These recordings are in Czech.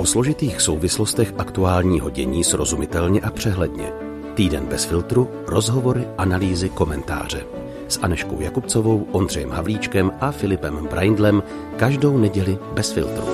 O složitých souvislostech aktuálního dění srozumitelně a přehledně. Týden bez filtru, rozhovory, analýzy, komentáře. S Aneškou Jakubcovou, Ondřejem Havlíčkem a Filipem Braindlem každou neděli bez filtru.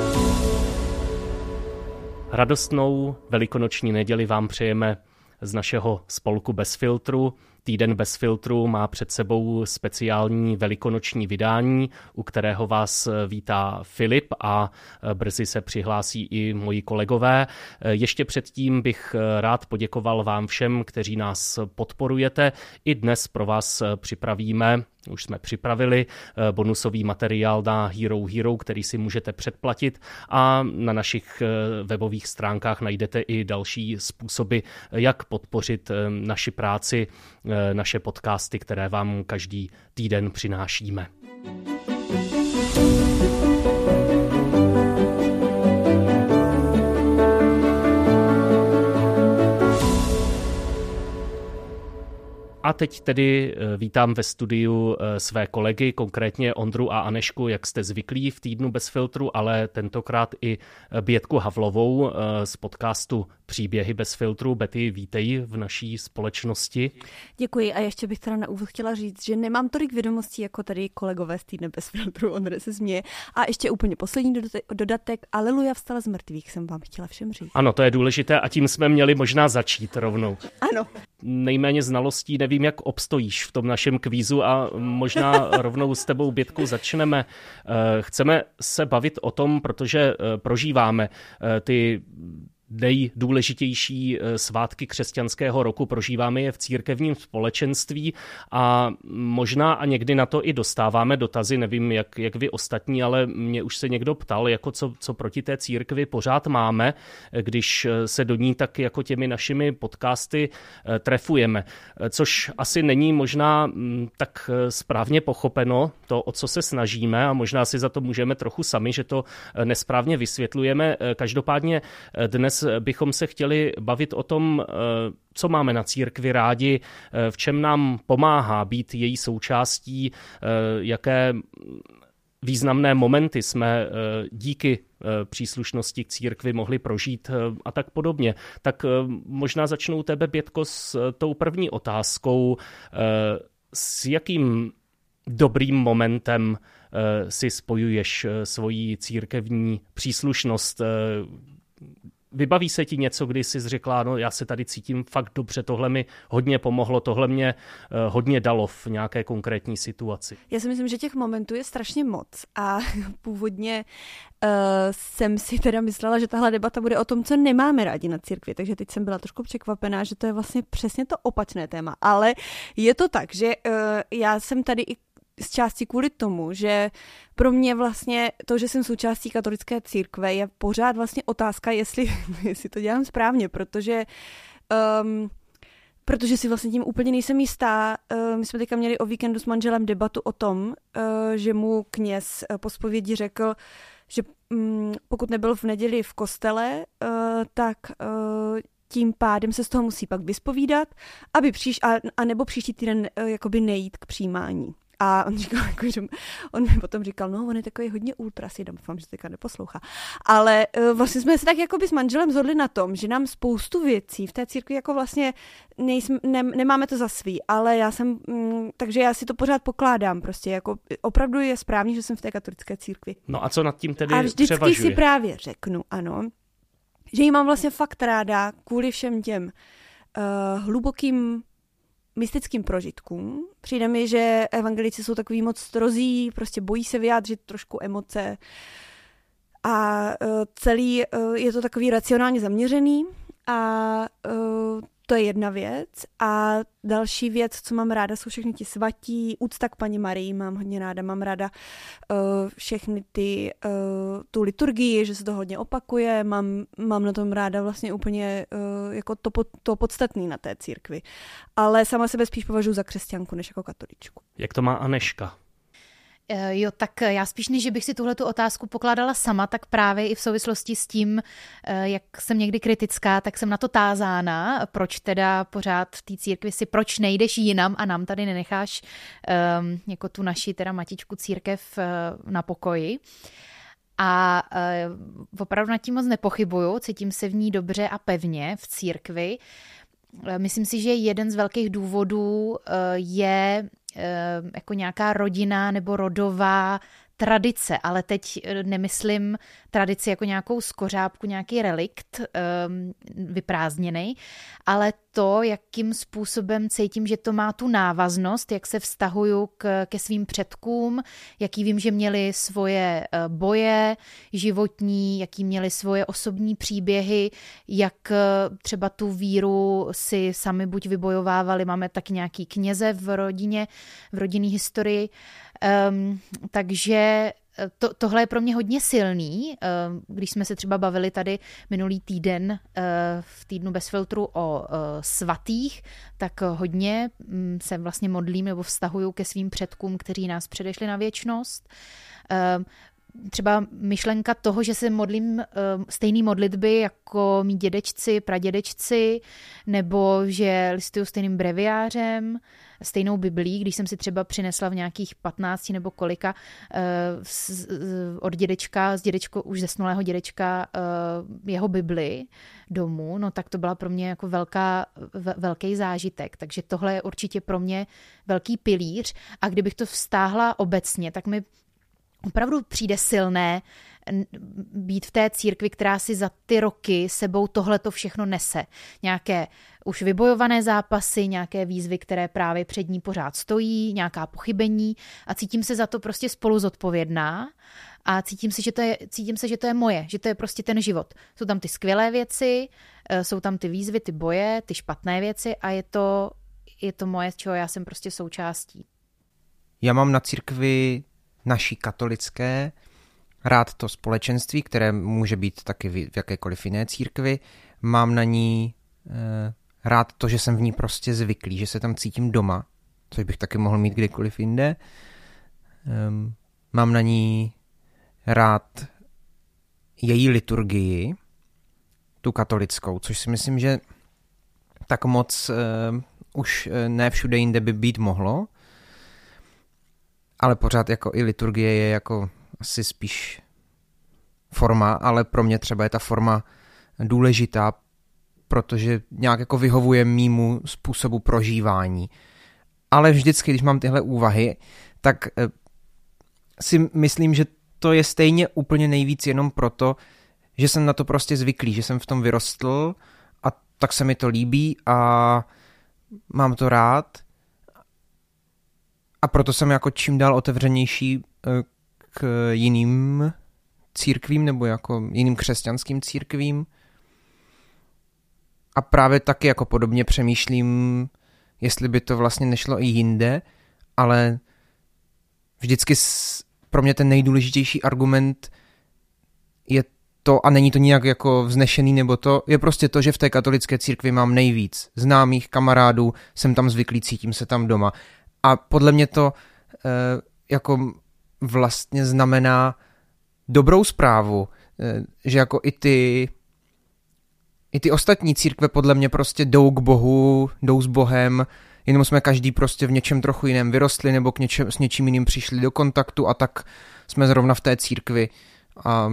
Radostnou velikonoční neděli vám přejeme z našeho spolku Bez filtru. Týden bez filtru má před sebou speciální velikonoční vydání, u kterého vás vítá Filip a brzy se přihlásí i moji kolegové. Ještě předtím bych rád poděkoval vám všem, kteří nás podporujete. I dnes pro vás připravíme už jsme připravili bonusový materiál na Hero Hero, který si můžete předplatit a na našich webových stránkách najdete i další způsoby, jak podpořit naši práci, naše podcasty, které vám každý týden přinášíme. A teď tedy eh, vítám ve studiu eh, své kolegy, konkrétně Ondru a Anešku, jak jste zvyklí v týdnu bez filtru, ale tentokrát i eh, Bětku Havlovou z podcastu Příběhy bez filtru. Betty, vítej v naší společnosti. Děkuji a ještě bych teda na úvod chtěla říct, že nemám tolik vědomostí jako tady kolegové z týdne bez filtru, Ondra se směje. A ještě úplně poslední dodatek, Aleluja vstala z mrtvých, jsem vám chtěla všem říct. Ano, to je důležité a tím jsme měli možná začít rovnou. Ano. Nejméně znalostí, nevím, jak obstojíš v tom našem kvízu a možná rovnou s tebou, Bětku, začneme. Eh, chceme se bavit o tom, protože eh, prožíváme eh, ty nejdůležitější eh, svátky křesťanského roku. Prožíváme je v církevním společenství a možná a někdy na to i dostáváme dotazy, nevím jak, jak vy ostatní, ale mě už se někdo ptal, jako co, co proti té církvi pořád máme, když eh, se do ní tak jako těmi našimi podcasty eh, trefujeme, což asi není možná mm, tak správně pochopeno, to, o co se snažíme a možná si za to můžeme trochu sami, že to nesprávně vysvětlujeme. Každopádně dnes dnes bychom se chtěli bavit o tom, eh, co máme na církvi rádi, eh, v čem nám pomáhá být její součástí, eh, jaké významné momenty jsme díky příslušnosti k církvi mohli prožít a tak podobně. Tak možná začnu tebe, Bětko, s tou první otázkou. S jakým dobrým momentem si spojuješ svoji církevní příslušnost, Vybaví se ti něco, kdy jsi řekla, no já se tady cítím fakt dobře, tohle mi hodně pomohlo, tohle mě uh, hodně dalo v nějaké konkrétní situaci. Já si myslím, že těch momentů je strašně moc a původně uh, jsem si teda myslela, že tahle debata bude o tom, co nemáme rádi na církvi, takže teď jsem byla trošku překvapená, že to je vlastně přesně to opačné téma, ale je to tak, že uh, já jsem tady i z části kvůli tomu, že pro mě vlastně to, že jsem součástí katolické církve, je pořád vlastně otázka, jestli, jestli to dělám správně, protože um, protože si vlastně tím úplně nejsem jistá. Uh, my jsme teďka měli o víkendu s manželem debatu o tom, uh, že mu kněz uh, po zpovědi řekl, že um, pokud nebyl v neděli v kostele, uh, tak uh, tím pádem se z toho musí pak vyspovídat, aby příš, a, a nebo příští týden jakoby nejít k přijímání. A on říkal, jako, že on mi potom říkal, no, on je takový hodně ultras, doufám, že teďka neposlouchá. Ale uh, vlastně jsme se tak jako by s manželem zhodli na tom, že nám spoustu věcí v té církvi jako vlastně nejsme, ne, nemáme to za svý, ale já jsem, mm, takže já si to pořád pokládám prostě, jako opravdu je správně, že jsem v té katolické církvi. No a co nad tím tedy A vždycky převažuje? si právě řeknu, ano, že ji mám vlastně fakt ráda kvůli všem těm uh, hlubokým mystickým prožitkům. Přijde mi, že evangelici jsou takový moc strozí, prostě bojí se vyjádřit trošku emoce a uh, celý uh, je to takový racionálně zaměřený a uh, to je jedna věc. A další věc, co mám ráda, jsou všechny ti svatí, úcta k paní Marii mám hodně ráda, mám ráda uh, všechny ty, uh, tu liturgii, že se to hodně opakuje, mám, mám na tom ráda vlastně úplně uh, jako to, to podstatný na té církvi. Ale sama sebe spíš považuji za křesťanku, než jako katoličku. Jak to má Aneška? Eh, jo, tak eh, já spíš než, bych si tuhle otázku pokládala sama, tak právě i v souvislosti s tím, eh, jak jsem někdy kritická, tak jsem na to tázána, proč teda pořád v té církvi si, proč nejdeš jinam a nám tady nenecháš um, jako tu naši teda matičku církev na pokoji. A opravdu nad tím moc nepochybuju, cítím se v ní dobře a pevně v církvi. Myslím si, že jeden z velkých důvodů je jako nějaká rodina nebo rodová tradice, ale teď eh, nemyslím tradici jako nějakou skořápku, nějaký relikt um, vyprázdněný, ale to, jakým způsobem cítím, že to má tu návaznost, jak se vztahuju k, ke svým předkům, jaký vím, že měli svoje eh, boje životní, jaký měli svoje osobní příběhy, jak eh, třeba tu víru si sami buď vybojovávali, máme taky nějaký kněze v rodině, v rodinné historii, Um, takže eh, to, tohle je pro mě hodně silný. Když jsme se třeba bavili tady minulý týden eh, v týdnu bez filtru o eh, svatých, tak hodně mm, se vlastně modlím nebo vztahuju ke svým předkům, kteří nás předešli na věčnost. Třeba myšlenka toho, že se modlím stejné modlitby jako mý dědečci, pradědečci, nebo že listuju stejným breviářem, stejnou biblí, když jsem si třeba přinesla v nějakých 15 nebo kolika uh, od dědečka, z dědečko, už zesnulého dědečka uh, jeho bibli domů, no tak to byla pro mě jako velká, velký zážitek. Takže tohle je určitě pro mě velký pilíř a kdybych to vztáhla obecně, tak mi opravdu přijde silné být v té církvi, která si za ty roky sebou tohle to všechno nese. Nějaké už vybojované zápasy, nějaké výzvy, které právě před ní pořád stojí, nějaká pochybení a cítím se za to prostě spolu zodpovědná a cítím se, že to je, cítím se, že to je moje, že to je prostě ten život. Jsou tam ty skvělé věci, eh, jsou tam ty výzvy, ty boje, ty špatné věci a je to, je to moje, z čeho já jsem prostě součástí. Já mám na církvi naší katolické rád to společenství, které může být taky v jakékoliv jiné církvi. Mám na ní eh, rád to, že jsem v ní prostě zvyklý, že se tam cítím doma, což bych taky mohl mít kdykoliv jinde. Um, mám na ní rád její liturgii, tu katolickou, což si myslím, že tak moc uh, už eh, ne všude jinde by být mohlo, ale pořád jako i liturgie je jako asi spíš forma, ale pro mě třeba je ta forma důležitá, protože nějak jako vyhovuje mýmu způsobu prožívání. Ale vždycky, když mám tyhle úvahy, tak eh, si myslím, že to je stejně úplně nejvíc jenom proto, že jsem na to prostě zvyklý, že jsem v tom vyrostl a tak se mi to líbí a mám to rád a proto jsem jako čím dál otevřenější eh, k jiným církvím nebo jako jiným křesťanským církvím. A právě taky jako podobně přemýšlím, jestli by to vlastně nešlo i jinde, ale vždycky pro mě ten nejdůležitější argument je to, a není to nijak jako vznešený nebo to, je prostě to, že v té katolické církvi mám nejvíc známých kamarádů, jsem tam zvyklý, cítím se tam doma. A podle mě to e, jako vlastně znamená dobrou zprávu, eh, že jako i ty i ty ostatní církve podle mě prostě jdou k Bohu, jdou s Bohem, jenom jsme každý prostě v něčem trochu jiném vyrostli nebo k něčem, s něčím jiným přišli do kontaktu a tak jsme zrovna v té církvi. A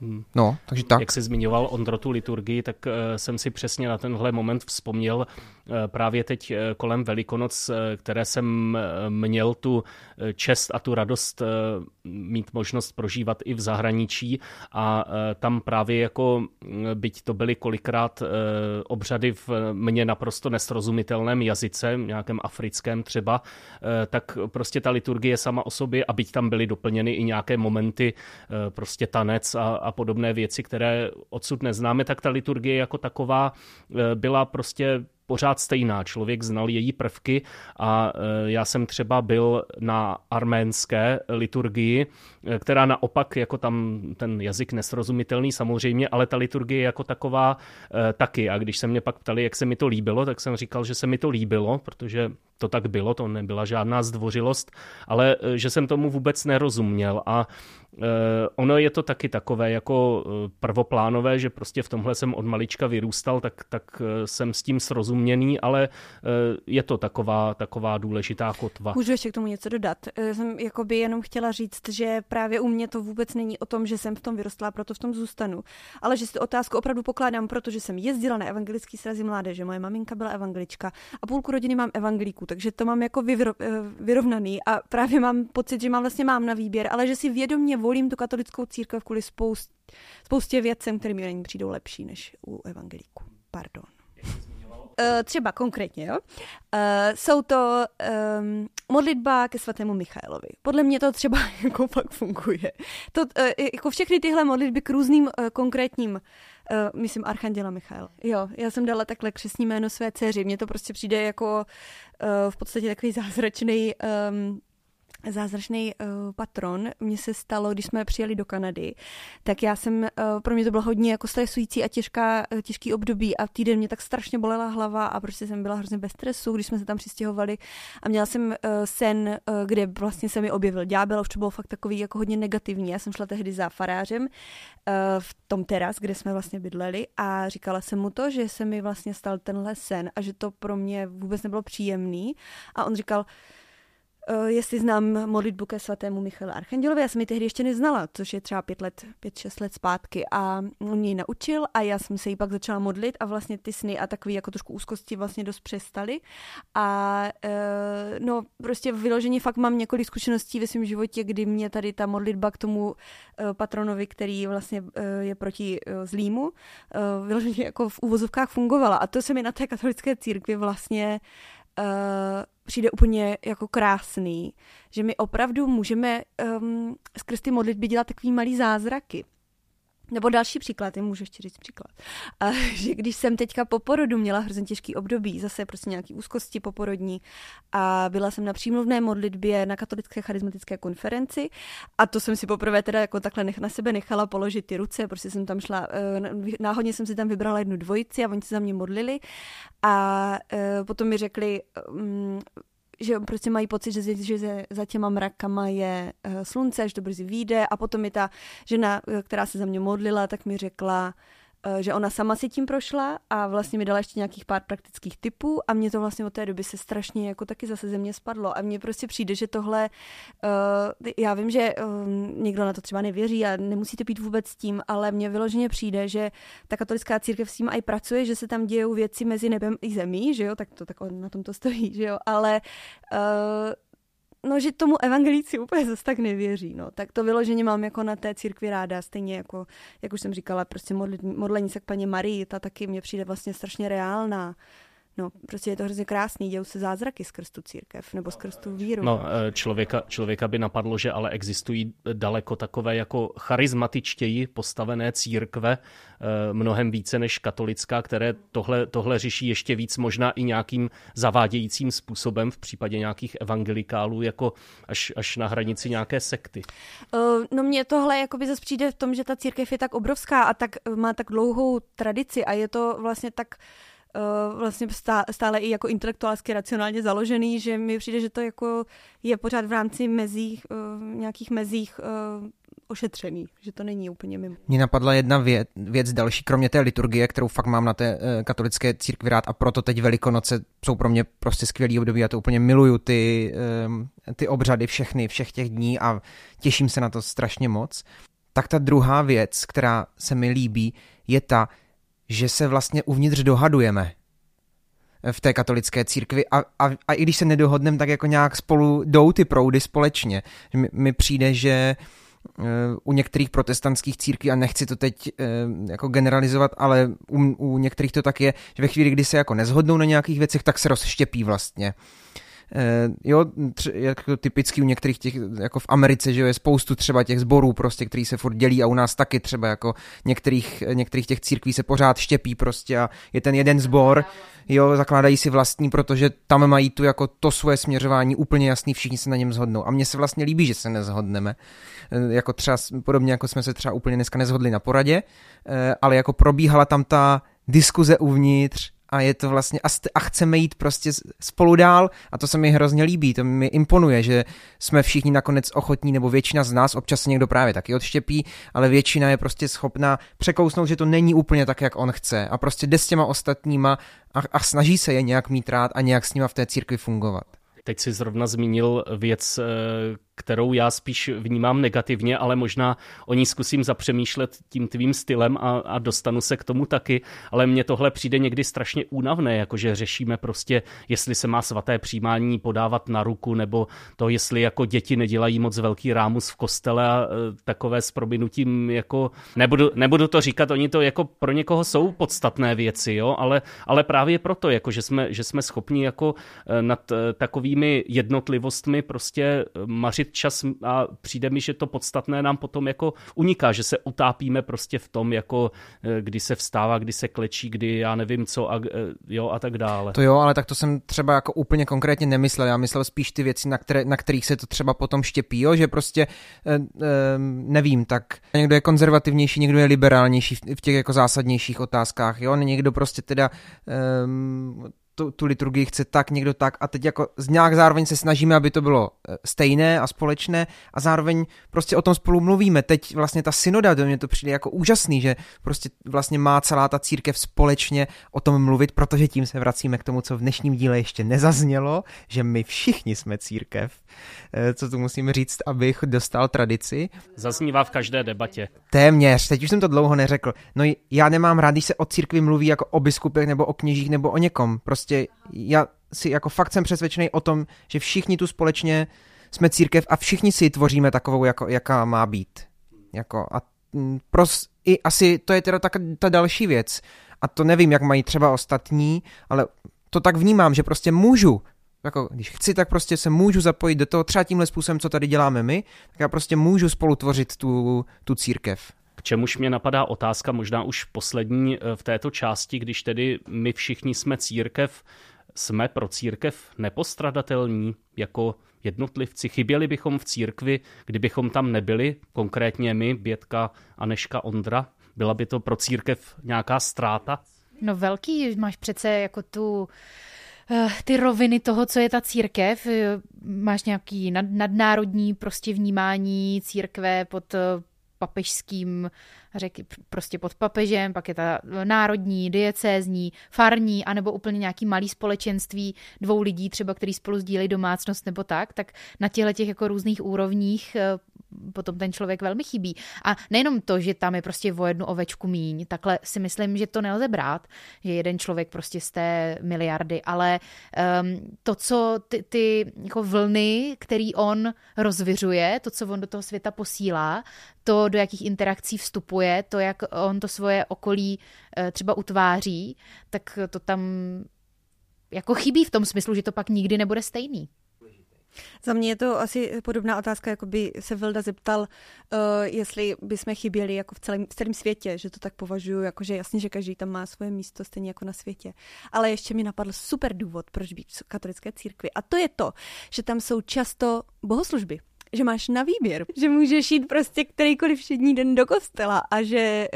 Hmm. No, takže tak. Jak jsi zmiňoval Ondro tu liturgii, tak uh, jsem si přesně na tenhle moment vzpomněl uh, právě teď uh, kolem Velikonoc, které jsem měl tu čest a tu radost mít možnost prožívat i v zahraničí a tam právě jako, byť to byly kolikrát obřady v mně naprosto nesrozumitelném jazyce, nějakém africkém třeba, tak prostě ta liturgie sama o sobě a byť tam byly doplněny i nějaké momenty, prostě tanec a, a podobné věci, které odsud neznáme, tak ta liturgie jako taková eh, byla prostě pořád stejná. Člověk znal její prvky a eh, já jsem třeba byl na arménské liturgii, eh, která naopak, jako tam ten jazyk nesrozumitelný samozřejmě, ale ta liturgie jako taková taky. A když se mě pak ptali, jak se mi to líbilo, tak jsem říkal, že se mi to líbilo, protože to tak bylo, to nebyla žádná zdvořilost, ale že jsem tomu vůbec nerozuměl a Eh, ono je to taky takové jako eh, prvoplánové, že prostě v tomhle jsem od malička vyrůstal, tak, tak eh, jsem s tím srozuměný, ale je to taková, taková důležitá kotva. Můžu ještě k tomu něco dodat. Jsem jakoby jenom chtěla říct, že právě u mě to vůbec není o tom, že jsem v tom vyrostla, proto v tom zůstanu, ale že si tu otázku opravdu pokládám, protože jsem jezdila na evangelický srazy mládeže, moje maminka byla evangelička a půlku rodiny mám evangelíků, takže to mám jako vyrovnaný a právě mám pocit, že mám vlastně mám na výběr, ale že si vědomě volím tu katolickou církev kvůli spoust, spoustě věcem, které mi není přijdou lepší než u evangelíků. Pardon. Uh, třeba konkrétně, jo. Uh, jsou to um, modlitba ke svatému Michailovi. Podle mě to třeba jako fakt funguje. To, uh, jako všechny tyhle modlitby k různým konkrétním Uh, myslím Archanděla Michail. Jo, já jsem dala takhle křesní jméno své dceři. Mně to prostě přijde jako uh, v podstatě takový zázračný um, zázračný uh, patron. Mně se stalo, když jsme přijeli do Kanady, tak já jsem, uh, pro mě to bylo hodně jako stresující a těžká, uh, těžký období a týden mě tak strašně bolela hlava a prostě jsem byla hrozně bez stresu, když jsme se tam přistěhovali a měla jsem uh, sen, uh, kde vlastně se mi objevil ďábel, to bylo fakt takový jako hodně negativní. Já jsem šla tehdy za farářem uh, v tom teras, kde jsme vlastně bydleli a říkala jsem mu to, že se mi vlastně stal tenhle sen a že to pro mě vůbec nebylo příjemný a on říkal, jestli znám modlitbu ke svatému Michalu Archandělovi, já jsem ji tehdy ještě neznala, což je třeba pět let, pět, šest let zpátky. A on ji naučil a já jsem se jí pak začala modlit a vlastně ty sny a takový jako trošku úzkosti vlastně dost přestaly. A uh, no prostě vyloženě fakt mám několik zkušeností ve svém životě, kdy mě tady ta modlitba k tomu uh, patronovi, který vlastně je proti zlýmu, uh, vyloženě jako v úvozovkách fungovala. A to se mi na té katolické církvi vlastně uh, přijde úplně jako krásný, že my opravdu můžeme um, skrz ty modlitby dělat takový malý zázraky. Nebo další příklad, já můžu ještě říct příklad. A, že když jsem teďka po porodu měla hrozně těžký období, zase prostě nějaký úzkosti poporodní a byla jsem na přímluvné modlitbě na katolické charismatické konferenci a to jsem si poprvé teda jako takhle nech, na sebe nechala položit ty ruce, prostě jsem tam šla, eh, náhodně jsem si tam vybrala jednu dvojici a oni se za mě modlili a eh, potom mi řekli, mm, že prostě mají pocit, že, že za těma mrakama je uh, slunce, že to brzy vyjde. A potom mi ta žena, eh, která se za mě modlila, tak mi řekla, Eh, že ona sama si tím prošla a vlastně mi dala ještě nějakých pár praktických typů a mě to vlastně od té doby se strašně jako taky zase ze mě spadlo. A mně prostě přijde, že tohle, uh, já vím, že um, někdo na to třeba nevěří a nemusí to být vůbec s tím, ale mně vyloženě přijde, že ta katolická církev s tím i pracuje, že se tam dějou věci mezi nebem i zemí, že jo, tak to tak na tom to stojí, že jo, ale uh, no, že tomu evangelíci úplně zase tak nevěří, no. Tak to vyloženě mám jako na té církvi ráda, stejně jako, jak už jsem říkala, prostě modlení se k paní Marii, ta taky mě přijde vlastně strašně reálná. No, prostě je to hrozně krásný, dějou se zázraky skrz tu církev nebo skrz tu víru. No, eh, člověka, člověka by napadlo, že ale existují daleko takové jako charizmatičtěji postavené církve, eh, mnohem více než katolická, které tohle, tohle řeší ještě víc možná i nějakým zavádějícím způsobem v případě nějakých evangelikálů, jako až, až na hranici nějaké sekty. Eh, no mně tohle jakoby zase přijde v tom, že ta církev je tak obrovská a tak má tak dlouhou tradici a je to vlastně tak vlastně stále i jako intelektuálsky racionálně založený, že mi přijde, že to jako je pořád v rámci mezích, uh, nějakých mezích uh, ošetřený, že to není úplně mimo. Mně napadla jedna věc, věc další, kromě té liturgie, kterou fakt mám na té katolické církvi rád a proto teď Velikonoce jsou pro mě prostě skvělý období, já to úplně miluju, ty, ty obřady všechny, všech těch dní a těším se na to strašně moc. Tak ta druhá věc, která se mi líbí, je ta, že se vlastně uvnitř dohadujeme v té katolické církvi a, a, a i když se nedohodneme, tak jako nějak spolu jdou ty proudy společně. Mi, mi přijde, že uh, u některých protestantských církví, a nechci to teď uh, jako generalizovat, ale u, u některých to tak je, že ve chvíli, kdy se jako nezhodnou na nějakých věcech, tak se rozštěpí vlastně. Eh, jo, tři, jako typicky u některých těch, jako v Americe, že jo, je spoustu třeba těch zborů prostě, který se furt dělí a u nás taky třeba jako některých, některých těch církví se pořád štěpí prostě a je ten jeden zbor, jo, zakládají si vlastní, protože tam mají tu jako to svoje směřování úplně jasný, všichni se na něm zhodnou. A mně se vlastně líbí, že se nezhodneme. Eh, jako třeba, podobně jako jsme se třeba úplně dneska nezhodli na poradě, eh, ale jako probíhala tam ta diskuze uvnitř a je to vlastně a, st- a chceme jít prostě spolu dál a to se mi hrozně líbí, to mi imponuje, že jsme všichni nakonec ochotní, nebo většina z nás, občas někdo právě taky odštěpí, ale většina je prostě schopná překousnout, že to není úplně tak, jak on chce a prostě jde s těma ostatníma a, a snaží se je nějak mít rád a nějak s nima v té církvi fungovat. Teď si zrovna zmínil věc, eh, kterou já spíš vnímám negativně, ale možná o ní zkusím zapřemýšlet tím tvým stylem a, a dostanu se k tomu taky, ale mně tohle přijde někdy strašně únavné, jakože řešíme prostě, jestli se má svaté přijímání podávat na ruku, nebo to, jestli jako děti nedělají moc velký rámus v kostele a e, takové s probinutím jako, nebudu, nebudu to říkat, oni to jako pro někoho jsou podstatné věci, jo, ale, ale právě proto, jako že jsme, že jsme schopni jako e, nad e, takovými jednotlivostmi prostě mařit čas a přijde mi, že to podstatné nám potom jako uniká, že se utápíme prostě v tom, jako eh, kdy se vstává, kdy se klečí, kdy já nevím co a, eh, jo, a tak dále. To jo, ale tak to jsem třeba jako úplně konkrétně nemyslel, já myslel spíš ty věci, na, které, na kterých se to třeba potom štěpí, jo, že prostě eh, nevím, tak někdo je konzervativnější, někdo je liberálnější v těch jako zásadnějších otázkách, jo, někdo prostě teda tu, tu liturgii chce tak, někdo tak a teď jako z nějak zároveň se snažíme, aby to bylo eh, stejné a společné a zároveň prostě o tom spolu mluvíme. Teď vlastně ta synoda, do mě to přijde jako úžasný, že prostě vlastně má celá ta církev společně o tom mluvit, protože tím se vracíme k tomu, co v dnešním díle ještě nezaznělo, že my všichni jsme církev, eh, co tu musím říct, abych dostal tradici. Zaznívá v každé debatě. Téměř, teď už jsem to dlouho neřekl. No já nemám rád, když se o církvi mluví jako o biskupech nebo o kněžích nebo o někom. Prostě prostě já si jako fakt jsem přesvědčený o tom, že všichni tu společně jsme církev a všichni si ji tvoříme takovou, jako, jaká má být. Jako a mm, pros, i asi to je teda tak, ta další věc. A to nevím, jak mají třeba ostatní, ale to tak vnímám, že prostě můžu jako, když chci, tak prostě se můžu zapojit do toho třeba tímhle způsobem, co tady děláme my, tak já prostě můžu spolu tvořit tu, tu církev. K čemuž mě napadá otázka, možná už poslední eh, v této části, když tedy my všichni jsme církev, jsme pro církev nepostradatelní jako jednotlivci. Chyběli bychom v církvi, kdybychom tam nebyli, konkrétně my, Bětka, Aneška, Ondra? Byla by to pro církev nějaká ztráta? No velký, máš přece jako tu eh, ty roviny toho, co je ta církev. Máš nějaký nad, nadnárodní prostě vnímání církve pod papežským, řeky, prostě pod papežem, pak je ta národní, diecézní, farní, anebo úplně nějaký malý společenství dvou lidí, třeba který spolu sdílejí domácnost nebo tak, tak na těchto těch jako různých úrovních eh, potom ten člověk velmi chybí. A nejenom to, že tam je prostě o jednu ovečku míň, takhle si myslím, že to nelze brát, že jeden člověk prostě z té miliardy, ale um, to, co ty, ty jako vlny, který on rozvěřuje, to, co on do toho světa posílá, to, do jakých interakcí vstupuje, to, jak on to svoje okolí uh, třeba utváří, tak to tam jako chybí v tom smyslu, že to pak nikdy nebude stejný. Za mě je to asi podobná otázka, jako by se Vilda zeptal, uh, jestli bychom chyběli jako v celém, v celém světě, že to tak považuji, jako že jasně, že každý tam má svoje místo, stejně jako na světě. Ale ještě mi napadl super důvod, proč být v katolické církvi. A to je to, že tam jsou často bohoslužby že máš na výběr, že můžeš jít prostě kterýkoliv všední den do kostela a že,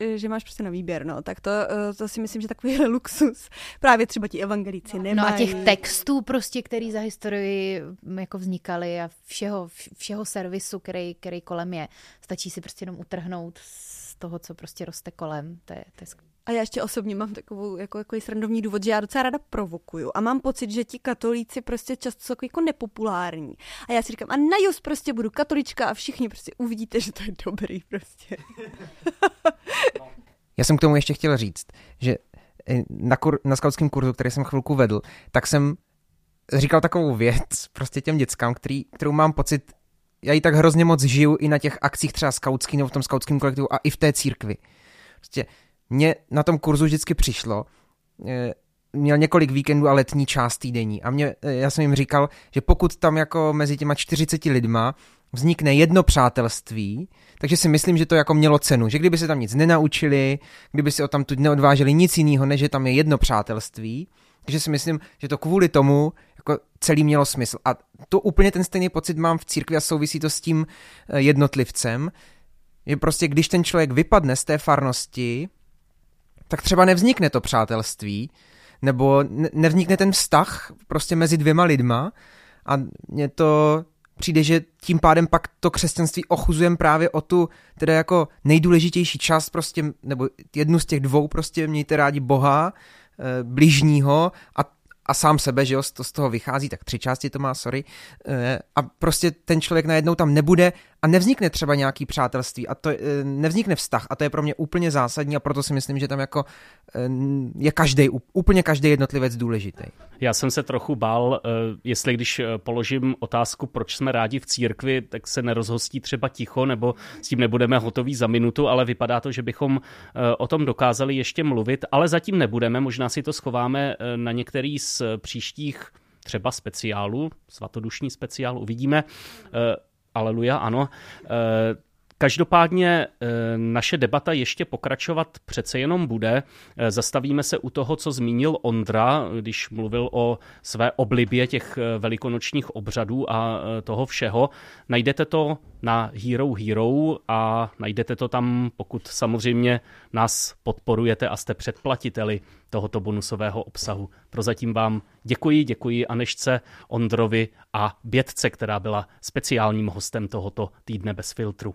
uh, že máš prostě na výběr, no, tak to, uh, to si myslím, že takový luxus. Právě třeba ti evangelíci nemají. No a těch textů prostě, který za historii mm, jako vznikaly a všeho, všeho servisu, který, který kolem je, stačí si prostě jenom utrhnout z toho, co prostě roste kolem, to je, to je a já ještě osobně mám takovou jako, jako srandovní důvod, že já docela ráda provokuju a mám pocit, že ti katolíci prostě často jsou jako nepopulární. A já si říkám, a na just prostě budu katolička a všichni prostě uvidíte, že to je dobrý prostě. já jsem k tomu ještě chtěl říct, že eh, na, kur, na skautském kurzu, který jsem chvilku vedl, tak jsem říkal takovou věc prostě těm dětskám, který, kterou mám pocit, já ji tak hrozně moc žiju i na těch akcích třeba skautský nebo v tom skautském kolektivu a i v té církvi. Prostě mně na tom kurzu vždycky přišlo, eh, měl několik víkendů a letní část týdení a mě, eh, já jsem jim říkal, že pokud tam jako mezi těma 40 lidma vznikne jedno přátelství, takže si myslím, že to jako mělo cenu, že kdyby se tam nic nenaučili, kdyby si o tam tu neodváželi nic jiného, než že tam je jedno přátelství, takže si myslím, že to kvůli tomu jako celý mělo smysl. A to úplně ten stejný pocit mám v církvi a souvisí to s tím eh, jednotlivcem, že prostě když ten člověk vypadne z té farnosti, tak třeba nevznikne to přátelství, nebo nevznikne ten vztah prostě mezi dvěma lidma a mě to přijde, že tím pádem pak to křesťanství ochuzujeme právě o tu teda jako nejdůležitější část prostě, nebo jednu z těch dvou prostě mějte rádi Boha, eh, bližního a a sám sebe, že jo, to z toho vychází, tak tři části to má, sorry, eh, a prostě ten člověk najednou tam nebude a nevznikne třeba nějaký přátelství a to eh, nevznikne vztah a to je pro mě úplně zásadní a proto si myslím, že tam jako eh, je každý, úplně každý jednotlivec důležitý. Já jsem se trochu bál, jestli když položím otázku, proč jsme rádi v církvi, tak se nerozhostí třeba ticho nebo s tím nebudeme hotoví za minutu, ale vypadá to, že bychom o tom dokázali ještě mluvit, ale zatím nebudeme, možná si to schováme na některý z příštích třeba speciálů, svatodušní speciál, uvidíme. Eh, aleluja, ano. Každopádně eh, naše debata ještě pokračovat přece jenom bude. Eh, zastavíme se u toho, co zmínil Ondra, když mluvil o své oblibě těch eh, velikonočních obřadů a toho všeho. Najdete to na Hero Hero a najdete to tam, pokud samozřejmě nás podporujete a jste předplatiteli tohoto bonusového obsahu. Prozatím vám děkuji, děkuji Anešce, Ondrovi a Bětce, která byla speciálním hostem tohoto týdne bez filtru.